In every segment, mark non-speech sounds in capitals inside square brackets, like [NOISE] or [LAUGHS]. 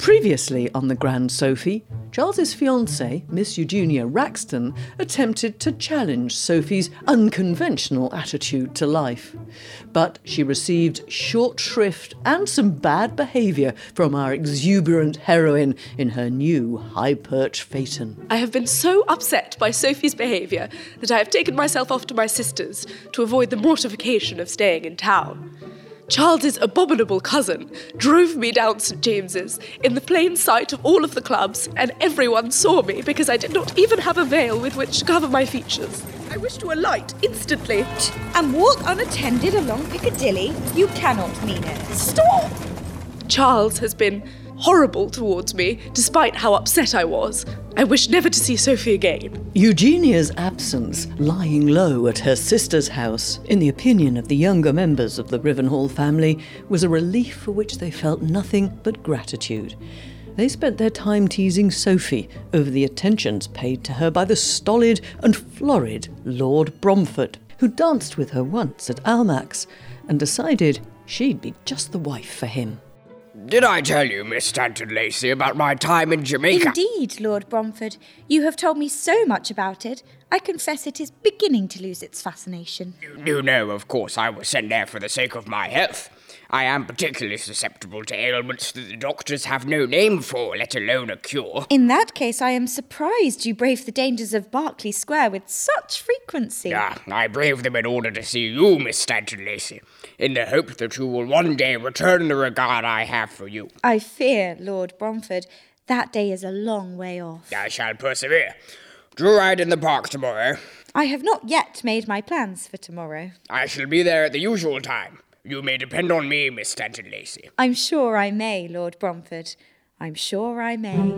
Previously on the Grand Sophy, Charles's fiancée, Miss Eugenia Wraxton, attempted to challenge Sophy's unconventional attitude to life. But she received short shrift and some bad behaviour from our exuberant heroine in her new high perch phaeton. I have been so upset by Sophy's behaviour that I have taken myself off to my sister's to avoid the mortification of staying in town. Charles's abominable cousin drove me down St James's in the plain sight of all of the clubs, and everyone saw me because I did not even have a veil with which to cover my features. I wish to alight instantly. And walk unattended along Piccadilly? You cannot mean it. Stop! Charles has been horrible towards me, despite how upset I was. I wish never to see Sophy again. Eugenia's absence, lying low at her sister's house, in the opinion of the younger members of the Rivenhall family, was a relief for which they felt nothing but gratitude. They spent their time teasing Sophy over the attentions paid to her by the stolid and florid Lord Bromford, who danced with her once at Almack's and decided she'd be just the wife for him. Did I tell you, Miss Stanton Lacy, about my time in Jamaica? Indeed, Lord Bromford. You have told me so much about it. I confess it is beginning to lose its fascination. You, you know, of course, I was sent there for the sake of my health. I am particularly susceptible to ailments that the doctors have no name for, let alone a cure. In that case, I am surprised you brave the dangers of Berkeley Square with such frequency. Ah, I brave them in order to see you, Miss Stanton Lacy, in the hope that you will one day return the regard I have for you. I fear, Lord Bromford, that day is a long way off. I shall persevere. Do ride in the park tomorrow? I have not yet made my plans for tomorrow. I shall be there at the usual time. You may depend on me, Miss Stanton Lacy. I'm sure I may, Lord Bromford. I'm sure I may.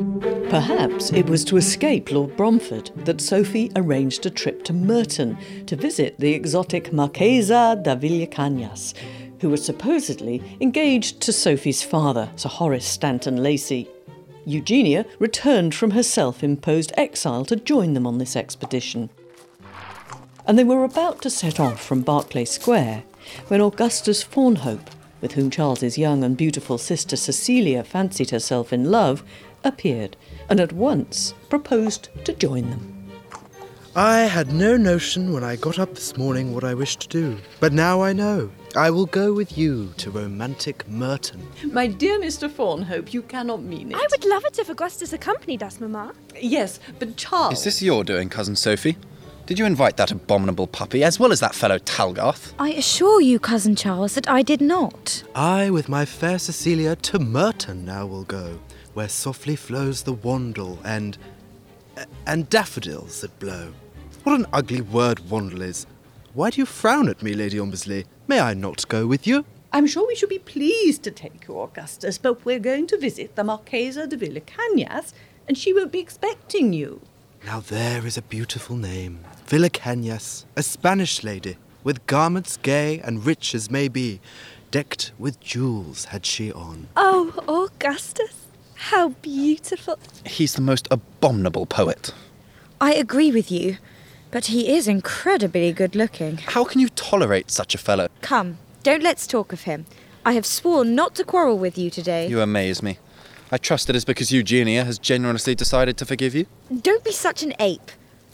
Perhaps it was to escape Lord Bromford that Sophy arranged a trip to Merton to visit the exotic Marquesa de Villacañas, who was supposedly engaged to Sophy's father, Sir Horace Stanton Lacy. Eugenia returned from her self imposed exile to join them on this expedition. And they were about to set off from Berkeley Square when Augustus Fawnhope, with whom Charles's young and beautiful sister Cecilia fancied herself in love, appeared and at once proposed to join them. I had no notion when I got up this morning what I wished to do, but now I know. I will go with you to romantic Merton. My dear Mr. Fawnhope, you cannot mean it. I would love it if Augustus accompanied us, Mamma. Yes, but Charles. Is this your doing, Cousin Sophy? Did you invite that abominable puppy, as well as that fellow Talgarth? I assure you, Cousin Charles, that I did not. I, with my fair Cecilia, to Merton now will go, where softly flows the wandle and. and daffodils that blow. What an ugly word wandle is. Why do you frown at me, Lady Ombersley? May I not go with you? I'm sure we should be pleased to take you, Augustus, but we're going to visit the Marquesa de Villa Villacañas, and she won't be expecting you. Now there is a beautiful name. Villacañas, a Spanish lady, with garments gay and rich as may be, decked with jewels had she on. Oh, Augustus, how beautiful. He's the most abominable poet. I agree with you, but he is incredibly good looking. How can you tolerate such a fellow? Come, don't let's talk of him. I have sworn not to quarrel with you today. You amaze me. I trust it is because Eugenia has generously decided to forgive you. Don't be such an ape.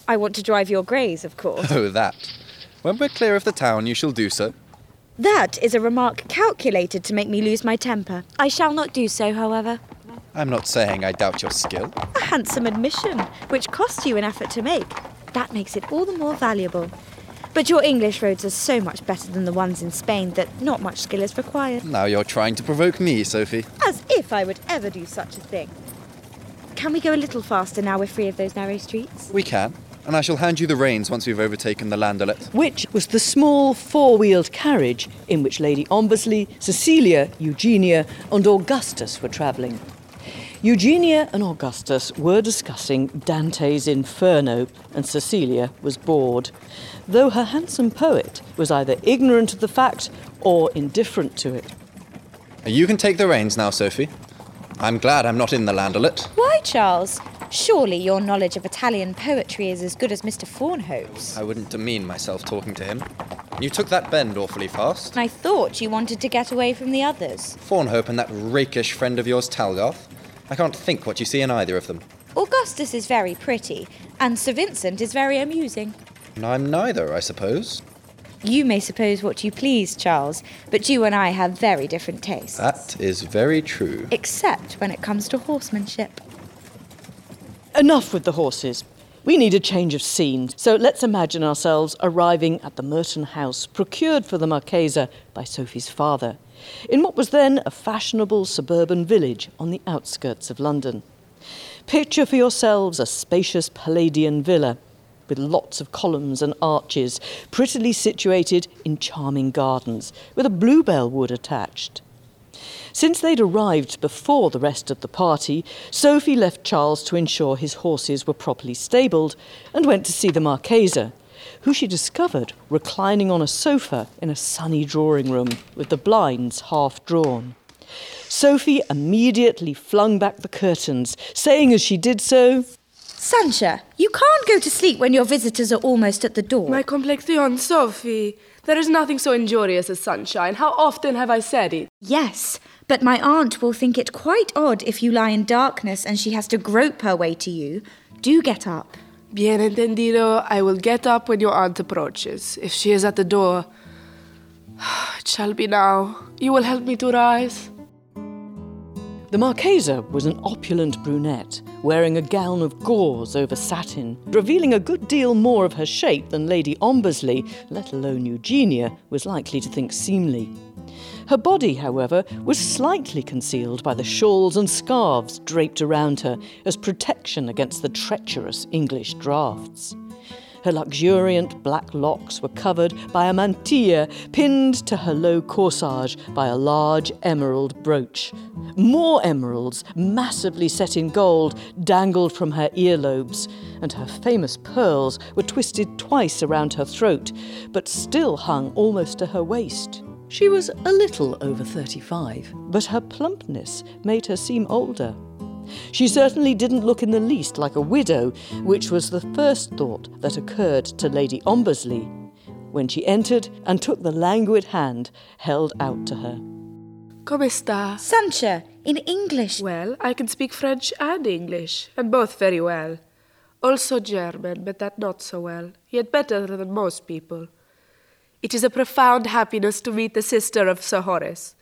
I want to drive your greys, of course. [LAUGHS] Oh, that. When we're clear of the town, you shall do so. That is a remark calculated to make me lose my temper. I shall not do so, however. I'm not saying I doubt your skill. A handsome admission, which cost you an effort to make. That makes it all the more valuable. But your English roads are so much better than the ones in Spain that not much skill is required. Now you're trying to provoke me, Sophy. As if I would ever do such a thing. Can we go a little faster now we're free of those narrow streets? We can, and I shall hand you the reins once we've overtaken the landaulet. Which was the small four wheeled carriage in which Lady Ombersley, Cecilia, Eugenia, and Augustus were travelling. Eugenia and Augustus were discussing Dante's Inferno, and Cecilia was bored, though her handsome poet was either ignorant of the fact or indifferent to it. You can take the reins now, Sophy. I'm glad I'm not in the landaulet. Why, Charles? Surely your knowledge of Italian poetry is as good as Mr. Fawnhope's. I wouldn't demean myself talking to him. You took that bend awfully fast. I thought you wanted to get away from the others. Fawnhope and that rakish friend of yours, Talgarth. I can't think what you see in either of them. Augustus is very pretty, and Sir Vincent is very amusing. And I'm neither, I suppose. You may suppose what you please, Charles, but you and I have very different tastes. That is very true. Except when it comes to horsemanship. Enough with the horses. We need a change of scene, so let's imagine ourselves arriving at the Merton house procured for the Marquesa by Sophy's father, in what was then a fashionable suburban village on the outskirts of London. Picture for yourselves a spacious Palladian villa with lots of columns and arches, prettily situated in charming gardens, with a bluebell wood attached. Since they'd arrived before the rest of the party, Sophy left Charles to ensure his horses were properly stabled and went to see the Marquesa, who she discovered reclining on a sofa in a sunny drawing room with the blinds half drawn. Sophy immediately flung back the curtains, saying as she did so, Sancia, you can't go to sleep when your visitors are almost at the door. My complexion, Sophy. There is nothing so injurious as sunshine. How often have I said it? Yes, but my aunt will think it quite odd if you lie in darkness and she has to grope her way to you. Do get up. Bien entendido. I will get up when your aunt approaches. If she is at the door, [SIGHS] it shall be now. You will help me to rise. The Marquesa was an opulent brunette, wearing a gown of gauze over satin, revealing a good deal more of her shape than Lady Ombersley, let alone Eugenia, was likely to think seemly. Her body, however, was slightly concealed by the shawls and scarves draped around her as protection against the treacherous English draughts. Her luxuriant black locks were covered by a mantilla pinned to her low corsage by a large emerald brooch. More emeralds, massively set in gold, dangled from her earlobes, and her famous pearls were twisted twice around her throat, but still hung almost to her waist. She was a little over 35, but her plumpness made her seem older. She certainly didn't look in the least like a widow, which was the first thought that occurred to Lady Ombersley when she entered and took the languid hand held out to her. Come sta? Sancia, in English. Well, I can speak French and English, and both very well. Also German, but that not so well, yet better than most people. It is a profound happiness to meet the sister of Sir Horace,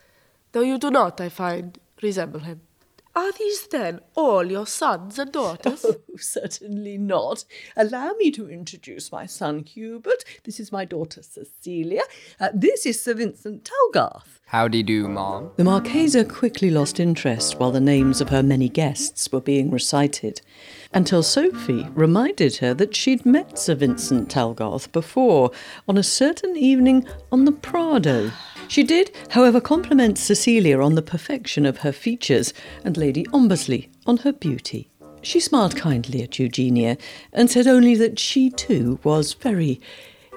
though you do not, I find, resemble him. Are these then all your sons and daughters? [LAUGHS] Oh, certainly not. Allow me to introduce my son Hubert. This is my daughter Cecilia. Uh, this is Sir Vincent Talgarth. Howdy do, Mom. The Marquesa quickly lost interest while the names of her many guests were being recited, until Sophy reminded her that she'd met Sir Vincent Talgarth before on a certain evening on the Prado. She did, however, compliment Cecilia on the perfection of her features and Lady Ombersley on her beauty. She smiled kindly at Eugenia and said only that she too was very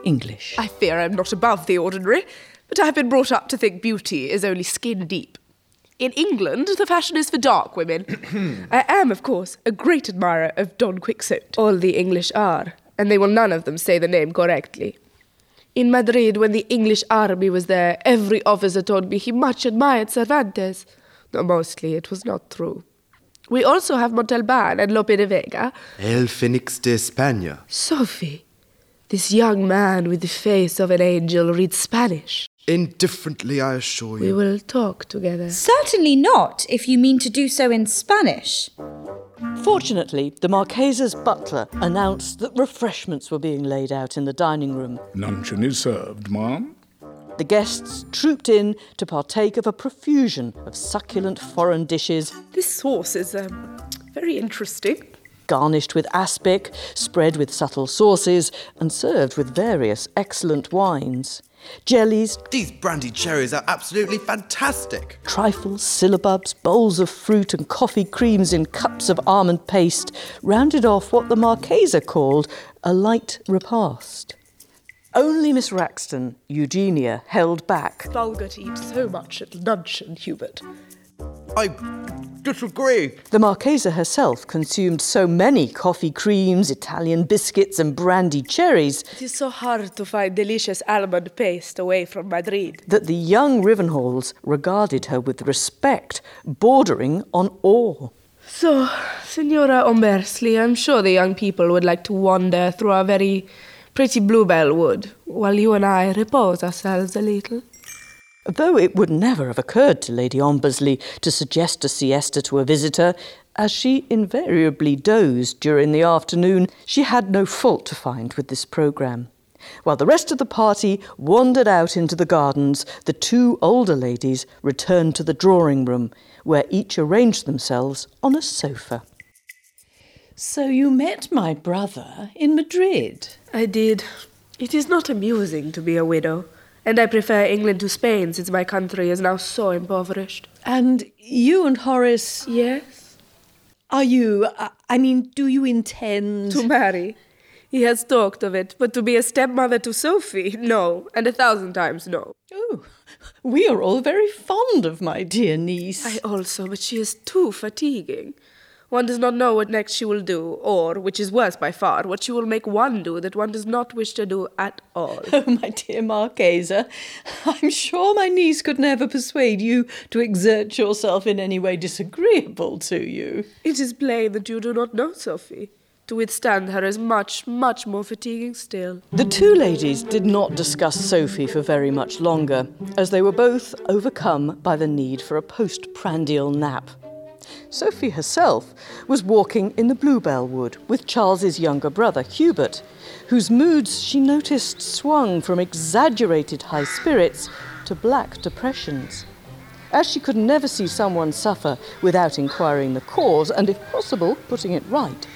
English. I fear I'm not above the ordinary, but I've been brought up to think beauty is only skin deep. In England, the fashion is for dark women. [COUGHS] I am, of course, a great admirer of Don Quixote. All the English are, and they will none of them say the name correctly. In Madrid, when the English army was there, every officer told me he much admired Cervantes. No, mostly it was not true. We also have Montalban and Lope de Vega. El Fénix de España. Sophy, this young man with the face of an angel reads Spanish. Indifferently, I assure you. We will talk together. Certainly not, if you mean to do so in Spanish. Fortunately, the Marquesa's butler announced that refreshments were being laid out in the dining room. Luncheon is served, ma'am. The guests trooped in to partake of a profusion of succulent foreign dishes, This sauce is um, very interesting. garnished with aspic, spread with subtle sauces, and served with various excellent wines. Jellies, These brandy cherries are absolutely fantastic. trifles, syllabubs, bowls of fruit, and coffee creams in cups of almond paste rounded off what the Marquesa called a light repast. Only Miss Wraxton, Eugenia, held back. Vulgar to eat so much at luncheon, Hubert. I disagree. The Marquesa herself consumed so many coffee creams, Italian biscuits, and brandy cherries It is so hard to find delicious almond paste away from Madrid. that the young Rivenhalls regarded her with respect bordering on awe. So, Signora Ombersley, I'm sure the young people would like to wander through our very pretty bluebell wood while you and I repose ourselves a little. Though it would never have occurred to Lady Ombersley to suggest a siesta to a visitor, as she invariably dozed during the afternoon, she had no fault to find with this programme. While the rest of the party wandered out into the gardens, the two older ladies returned to the drawing room, where each arranged themselves on a sofa. So you met my brother in Madrid? I did. It is not amusing to be a widow, and I prefer England to Spain since my country is now so impoverished. And you and Horace. Yes? Are you. uh, I mean, do you intend. To marry. He has talked of it, but to be a stepmother to Sophy, no, and a thousand times no. Oh, we are all very fond of my dear niece. I also, but she is too fatiguing. One does not know what next she will do, or, which is worse by far, what she will make one do that one does not wish to do at all. [LAUGHS] Oh, my dear Marquesa, I'm sure my niece could never persuade you to exert yourself in any way disagreeable to you. It is plain that you do not know Sophy. To withstand her is much, much more fatiguing still. The two ladies did not discuss Sophy for very much longer, as they were both overcome by the need for a post prandial nap. Sophy herself was walking in the Bluebell Wood with Charles's younger brother, Hubert, whose moods she noticed swung from exaggerated high spirits to black depressions. As she could never see someone suffer without inquiring the cause and, if possible, putting it right,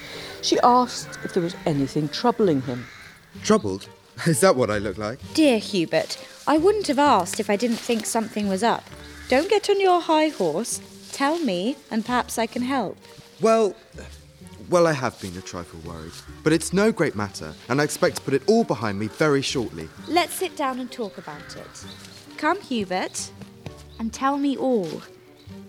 she asked if there was anything troubling him. Troubled? [LAUGHS] Is that what I look like? Dear Hubert, I wouldn't have asked if I didn't think something was up. Don't get on your high horse. Tell me, and perhaps I can help. Well, well, I have been a trifle worried. But it's no great matter, and I expect to put it all behind me very shortly. Let's sit down and talk about it. Come, Hubert, and tell me all.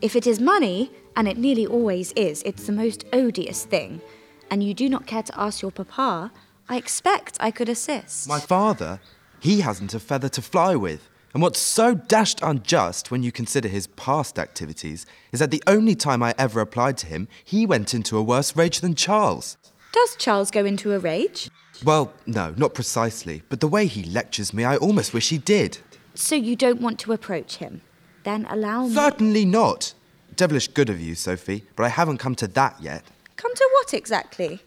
If it is money, and it nearly always is, it's the most odious thing, and you do not care to ask your papa, I expect I could assist. My father, he hasn't a feather to fly with. And what's so dashed unjust when you consider his past activities is that the only time I ever applied to him, he went into a worse rage than Charles. Does Charles go into a rage? Well, no, not precisely, but the way he lectures me, I almost wish he did. So you don't want to approach him? Then allow me. Certainly not. Devilish good of you, Sophy, but I haven't come to that yet. Come to what exactly?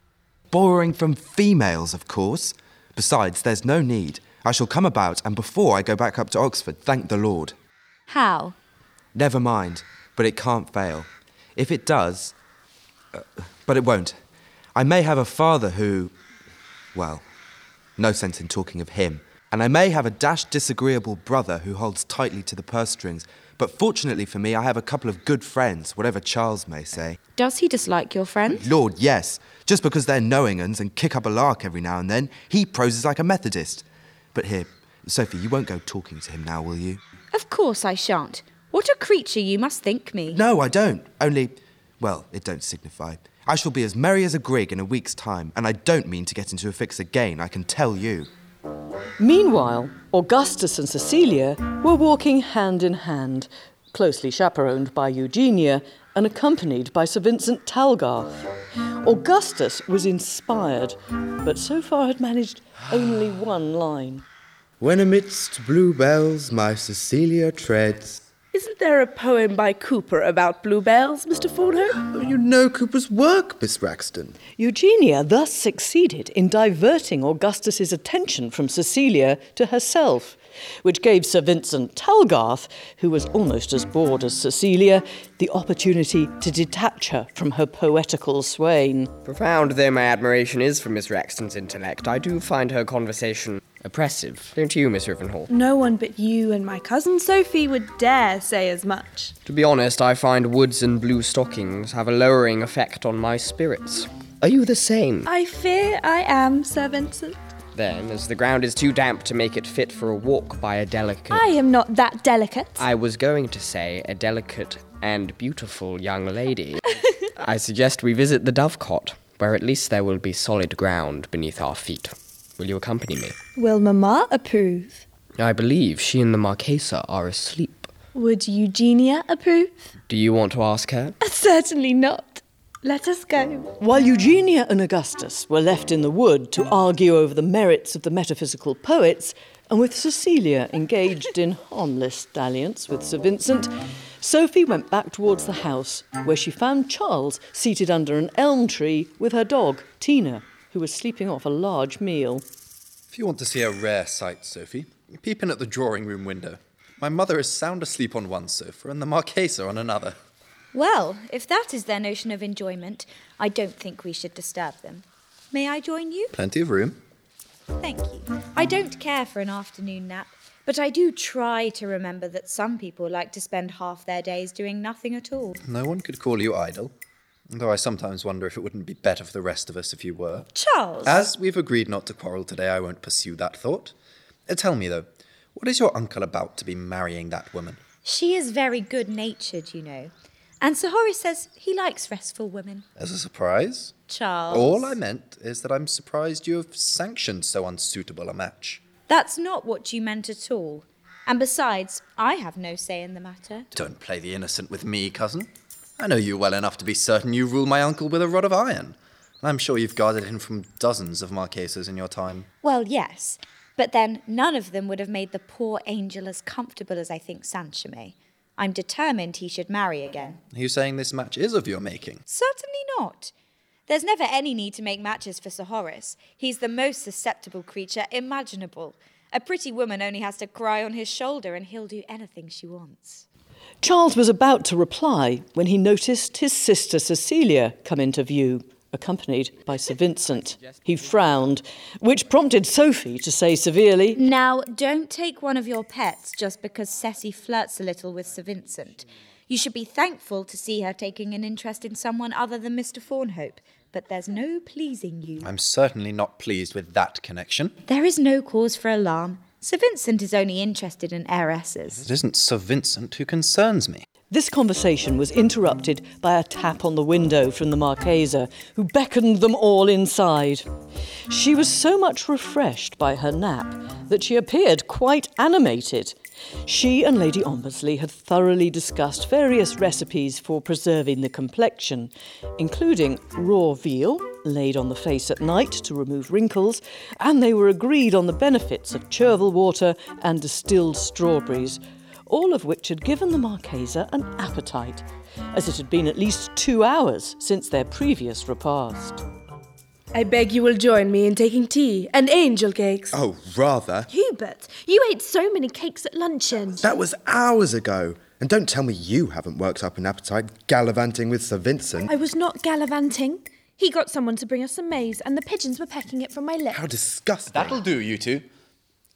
Borrowing from females, of course. Besides, there's no need. I shall come about, and before I go back up to Oxford, thank the Lord. How? Never mind, but it can't fail. If it does, uh, but it won't. I may have a father who, well, no sense in talking of him. And I may have a dashed disagreeable brother who holds tightly to the purse strings. But fortunately for me, I have a couple of good friends, whatever Charles may say. Does he dislike your friends? Lord, yes. Just because they're knowing uns and kick up a lark every now and then, he proses like a Methodist. But here, Sophy, you won't go talking to him now, will you? Of course I shan't. What a creature you must think me. No, I don't. Only, well, it don't signify. I shall be as merry as a grig in a week's time, and I don't mean to get into a fix again, I can tell you. Meanwhile, Augustus and Cecilia were walking hand in hand, closely chaperoned by Eugenia and accompanied by Sir Vincent Talgarth. Augustus was inspired, but so far had managed only one line. When amidst bluebells my Cecilia treads. Isn't there a poem by Cowper about bluebells, Mr. Fawnhope? Oh, you know Cowper's work, Miss Wraxton. Eugenia thus succeeded in diverting Augustus's attention from Cecilia to herself, which gave Sir Vincent Talgarth, who was almost as bored as Cecilia, the opportunity to detach her from her poetical swain. Profound though my admiration is for Miss Wraxton's intellect, I do find her conversation oppressive. Don't you, Miss Rivenhall? No one but you and my cousin Sophy would dare say as much. To be honest, I find woods and blue stockings have a lowering effect on my spirits. Are you the same? I fear I am, Sir Vincent. Then, as the ground is too damp to make it fit for a walk by a delicate. I am not that delicate. I was going to say a delicate and beautiful young lady. I suggest we visit the Dovecot, where at least there will be solid ground beneath our feet. Will you accompany me? Will Mamma approve? I believe she and the Marquesa are asleep. Would Eugenia approve? Do you want to ask her? [LAUGHS] Certainly not. Let us go. While Eugenia and Augustus were left in the wood to argue over the merits of the metaphysical poets, and with Cecilia engaged in harmless dalliance with Sir Vincent, Sophy went back towards the house, where she found Charles seated under an elm tree with her dog, Tina, who was sleeping off a large meal. If you want to see a rare sight, Sophy, peep in at the drawing room window. My mother is sound asleep on one sofa and the Marquesa on another. Well, if that is their notion of enjoyment, I don't think we should disturb them. May I join you? Plenty of room. Thank you. I don't care for an afternoon nap, but I do try to remember that some people like to spend half their days doing nothing at all. No one could call you idle. Though I sometimes wonder if it wouldn't be better for the rest of us if you were. Charles! As we've agreed not to quarrel today, I won't pursue that thought. Uh, tell me, though, what is your uncle about to be marrying that woman? She is very good natured, you know. And Sir Horace says he likes restful women. As a surprise? Charles. All I meant is that I'm surprised you have sanctioned so unsuitable a match. That's not what you meant at all. And besides, I have no say in the matter. Don't play the innocent with me, cousin. I know you well enough to be certain you rule my uncle with a rod of iron. I'm sure you've guarded him from dozens of Marquesas in your time. Well, yes. But then none of them would have made the poor angel as comfortable as I think Sancia may. I'm determined he should marry again. Are you saying this match is of your making? Certainly not. There's never any need to make matches for Sir Horace. He's the most susceptible creature imaginable. A pretty woman only has to cry on his shoulder and he'll do anything she wants. Charles was about to reply when he noticed his sister Cecilia come into view, accompanied by Sir Vincent. He frowned, which prompted Sophy to say severely, Now, don't take one of your pets just because Ceci flirts a little with Sir Vincent. You should be thankful to see her taking an interest in someone other than Mr. Fawnhope, but there's no pleasing you. I'm certainly not pleased with that connection. There is no cause for alarm. Sir Vincent is only interested in heiresses. It isn't Sir Vincent who concerns me. This conversation was interrupted by a tap on the window from the Marquesa, who beckoned them all inside. She was so much refreshed by her nap that she appeared quite animated. She and Lady Ombersley had thoroughly discussed various recipes for preserving the complexion, including raw veal, laid on the face at night to remove wrinkles, and they were agreed on the benefits of chervil water and distilled strawberries, all of which had given the Marquesa an appetite, as it had been at least two hours since their previous repast. I beg you will join me in taking tea and angel cakes. Oh, rather. Hubert, you ate so many cakes at luncheon. That was hours ago. And don't tell me you haven't worked up an appetite gallivanting with Sir Vincent. I was not gallivanting. He got someone to bring us some maize, and the pigeons were pecking it from my lips. How disgusting. That'll do, you two.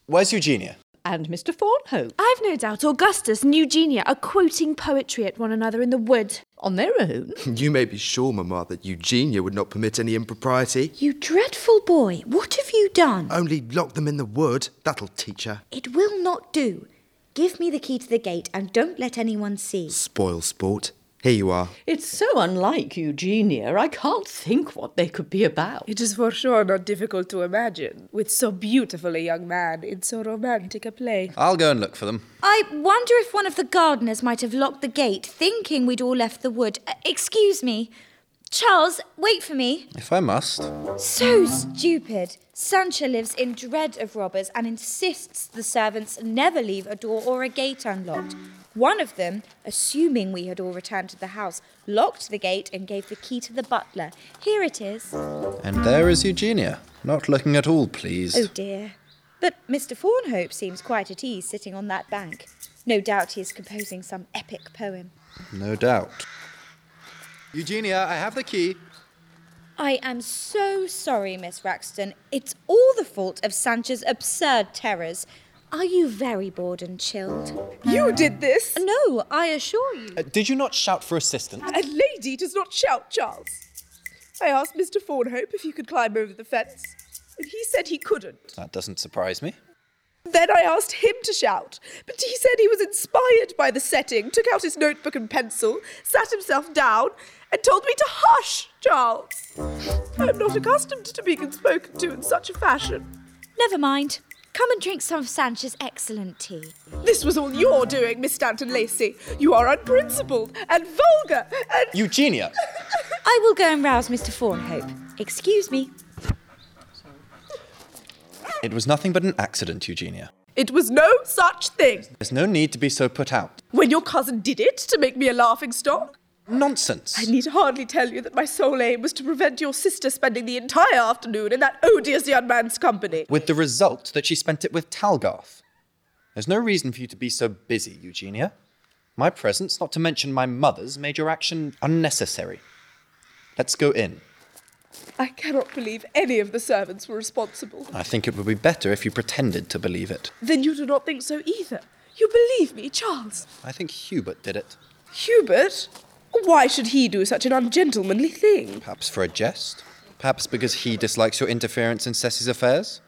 Where's Eugenia? And Mr. Fawnhope, I've no doubt Augustus and Eugenia are quoting poetry at one another in the wood. on their own. [LAUGHS] You may be sure, Mamma, that Eugenia would not permit any impropriety. You dreadful boy, what have you done? Only lock them in the wood. That'll teach her. It will not do. Give me the key to the gate and don't let anyone see. Spoil sport. Here you are. It's so unlike Eugenia, I can't think what they could be about. It is for sure not difficult to imagine, with so beautiful a young man in so romantic a play. I'll go and look for them. I wonder if one of the gardeners might have locked the gate, thinking we'd all left the wood. Uh, excuse me. Charles, wait for me. If I must. So stupid. Sancia lives in dread of robbers and insists the servants never leave a door or a gate unlocked. One of them, assuming we had all returned to the house, locked the gate and gave the key to the butler. Here it is. And there is Eugenia, not looking at all pleased. Oh dear. But Mr. Fawnhope seems quite at ease sitting on that bank. No doubt he is composing some epic poem. No doubt. Eugenia, I have the key. I am so sorry, Miss Wraxton. It's all the fault of Sancia's absurd terrors. Are you very bored and chilled? You did this! No, I assure you. Uh, did you not shout for assistance? A lady does not shout, Charles. I asked Mr. Fawnhope if he could climb over the fence, and he said he couldn't. That doesn't surprise me. Then I asked him to shout, but he said he was inspired by the setting, took out his notebook and pencil, sat himself down, and told me to hush, Charles. I am not accustomed to being spoken to in such a fashion. Never mind. Come and drink some of Sancia's excellent tea. This was all your doing, Miss Stanton Lacy. You are unprincipled and vulgar and. Eugenia! I will go and rouse Mr. Fawnhope. Excuse me. It was nothing but an accident, Eugenia. It was no such thing. There's no need to be so put out. When your cousin did it to make me a laughing stock, Nonsense. I need hardly tell you that my sole aim was to prevent your sister spending the entire afternoon in that odious young man's company. With the result that she spent it with Talgarth. There's no reason for you to be so busy, Eugenia. My presence, not to mention my mother's, made your action unnecessary. Let's go in. I cannot believe any of the servants were responsible. I think it would be better if you pretended to believe it. Then you do not think so either. You believe me, Charles. I think Hubert did it. Hubert? Why should he do such an ungentlemanly thing? Perhaps for a jest. Perhaps because he dislikes your interference in Ceci's affairs.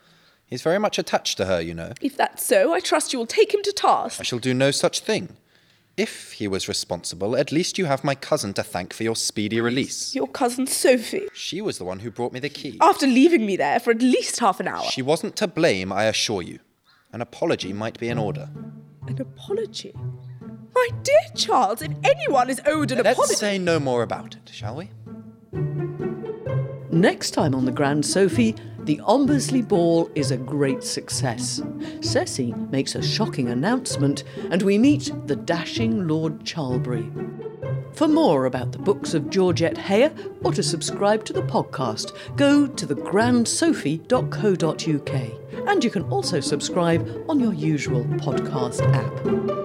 He's very much attached to her, you know. If that's so, I trust you will take him to task. I shall do no such thing. If he was responsible, at least you have my cousin to thank for your speedy release. Your cousin Sophy. She was the one who brought me the key. After leaving me there for at least half an hour. She wasn't to blame, I assure you. An apology might be in order. An apology? My dear Charles, if anyone is owed an apology. Let's say no more about it, shall we? Next time on the Grand Sophy, the Ombersley Ball is a great success. Ceci makes a shocking announcement, and we meet the dashing Lord Charlbury. For more about the books of Georgette Heyer or to subscribe to the podcast, go to thegrandsophie.co.uk. And you can also subscribe on your usual podcast app.